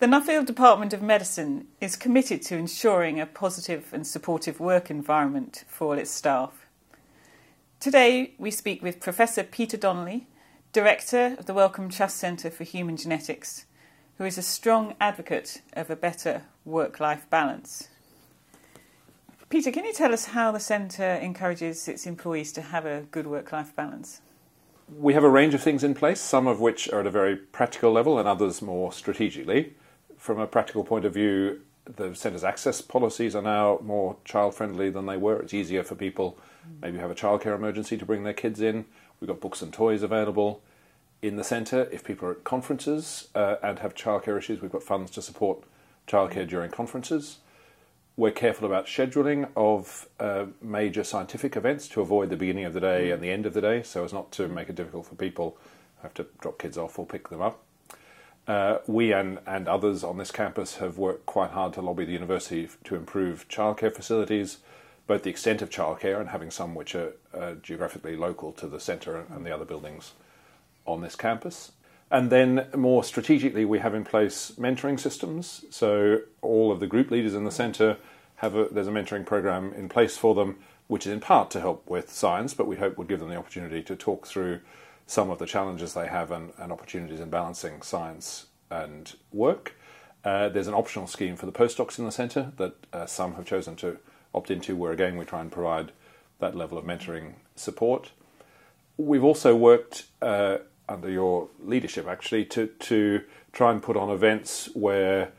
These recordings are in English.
The Nuffield Department of Medicine is committed to ensuring a positive and supportive work environment for all its staff. Today, we speak with Professor Peter Donnelly, Director of the Wellcome Trust Centre for Human Genetics, who is a strong advocate of a better work life balance. Peter, can you tell us how the centre encourages its employees to have a good work life balance? We have a range of things in place, some of which are at a very practical level and others more strategically. From a practical point of view, the centre's access policies are now more child friendly than they were. It's easier for people, maybe have a childcare emergency, to bring their kids in. We've got books and toys available in the centre. If people are at conferences uh, and have childcare issues, we've got funds to support childcare during conferences. We're careful about scheduling of uh, major scientific events to avoid the beginning of the day and the end of the day, so as not to make it difficult for people who have to drop kids off or pick them up. Uh, we and, and others on this campus have worked quite hard to lobby the university to improve childcare facilities, both the extent of childcare and having some which are uh, geographically local to the centre and the other buildings on this campus. And then more strategically, we have in place mentoring systems. So all of the group leaders in the centre have a, there's a mentoring program in place for them, which is in part to help with science, but we hope would give them the opportunity to talk through some of the challenges they have and, and opportunities in balancing science and work. Uh, there's an optional scheme for the postdocs in the centre that uh, some have chosen to opt into, where again we try and provide that level of mentoring support. We've also worked uh, under your leadership actually to to try and put on events where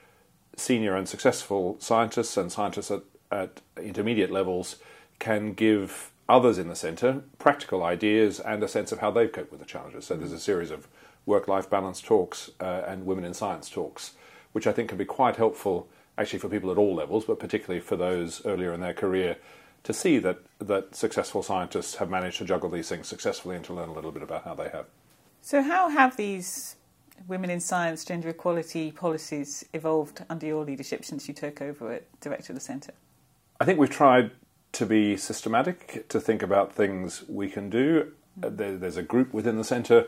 senior and successful scientists and scientists at, at intermediate levels can give others in the centre practical ideas and a sense of how they've coped with the challenges. So there's a series of work-life balance talks uh, and women in science talks, which I think can be quite helpful actually for people at all levels, but particularly for those earlier in their career to see that that successful scientists have managed to juggle these things successfully and to learn a little bit about how they have. So, how have these women in science, gender equality policies evolved under your leadership since you took over as director of the centre? I think we've tried to be systematic, to think about things we can do. there's a group within the centre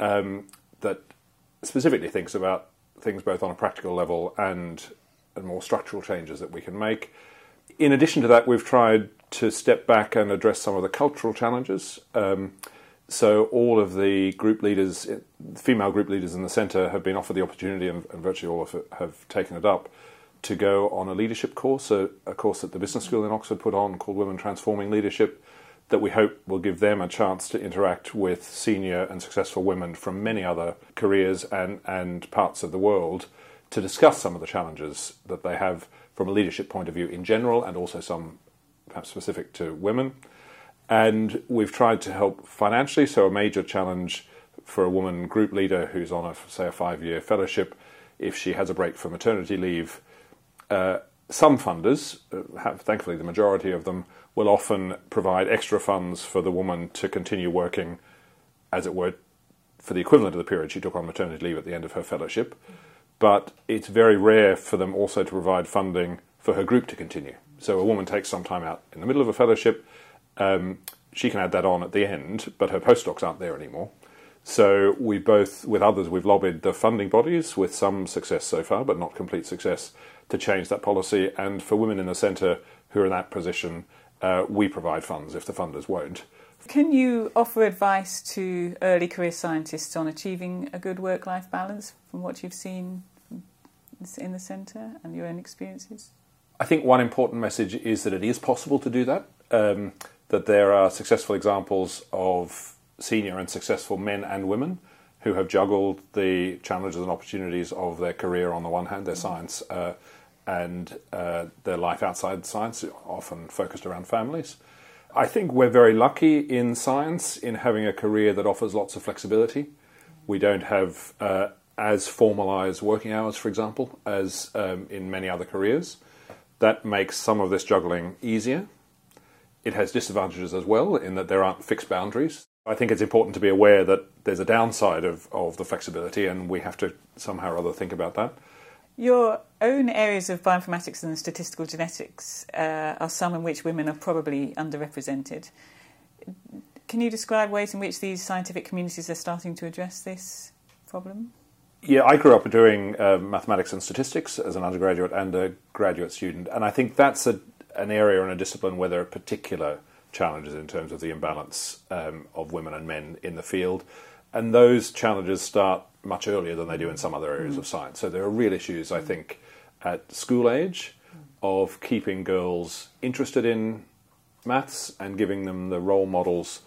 um, that specifically thinks about things both on a practical level and, and more structural changes that we can make. In addition to that, we've tried to step back and address some of the cultural challenges. Um, so all of the group leaders, female group leaders in the centre, have been offered the opportunity, and, and virtually all of it have taken it up, to go on a leadership course, a, a course that the Business School in Oxford put on called Women Transforming Leadership, that we hope will give them a chance to interact with senior and successful women from many other careers and, and parts of the world to discuss some of the challenges that they have from a leadership point of view in general and also some perhaps specific to women. And we've tried to help financially. So, a major challenge for a woman group leader who's on a say a five year fellowship, if she has a break for maternity leave, uh, some funders, uh, have, thankfully the majority of them, will often provide extra funds for the woman to continue working, as it were, for the equivalent of the period she took on maternity leave at the end of her fellowship. But it's very rare for them also to provide funding for her group to continue. So a woman takes some time out in the middle of a fellowship, um, she can add that on at the end, but her postdocs aren't there anymore. So we both, with others, we've lobbied the funding bodies with some success so far, but not complete success, to change that policy. And for women in the centre who are in that position, uh, we provide funds if the funders won't. Can you offer advice to early career scientists on achieving a good work life balance from what you've seen in the centre and your own experiences? I think one important message is that it is possible to do that. Um, that there are successful examples of senior and successful men and women who have juggled the challenges and opportunities of their career on the one hand, their science, uh, and uh, their life outside science, often focused around families. I think we're very lucky in science in having a career that offers lots of flexibility. We don't have uh, as formalized working hours, for example, as um, in many other careers. That makes some of this juggling easier. It has disadvantages as well in that there aren't fixed boundaries. I think it's important to be aware that there's a downside of, of the flexibility, and we have to somehow or other think about that. Your own areas of bioinformatics and statistical genetics uh, are some in which women are probably underrepresented. Can you describe ways in which these scientific communities are starting to address this problem? Yeah, I grew up doing uh, mathematics and statistics as an undergraduate and a graduate student, and I think that's a, an area and a discipline where there are particular challenges in terms of the imbalance um, of women and men in the field, and those challenges start much earlier than they do in some other areas mm. of science. So there are real issues, I think, at school age of keeping girls interested in maths and giving them the role models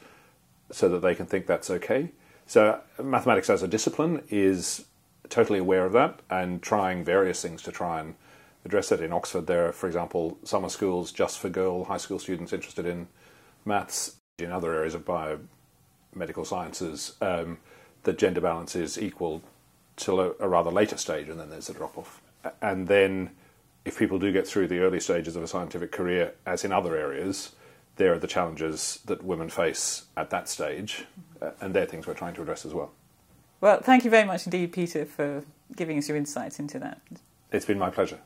so that they can think that's okay. So mathematics as a discipline is totally aware of that and trying various things to try and address it. In Oxford, there are, for example, summer schools just for girl high school students interested in maths. In other areas of biomedical sciences, um, the gender balance is equal till a, a rather later stage, and then there's a drop off. And then, if people do get through the early stages of a scientific career, as in other areas, there are the challenges that women face at that stage, uh, and they're things we're trying to address as well. Well, thank you very much indeed, Peter, for giving us your insights into that. It's been my pleasure.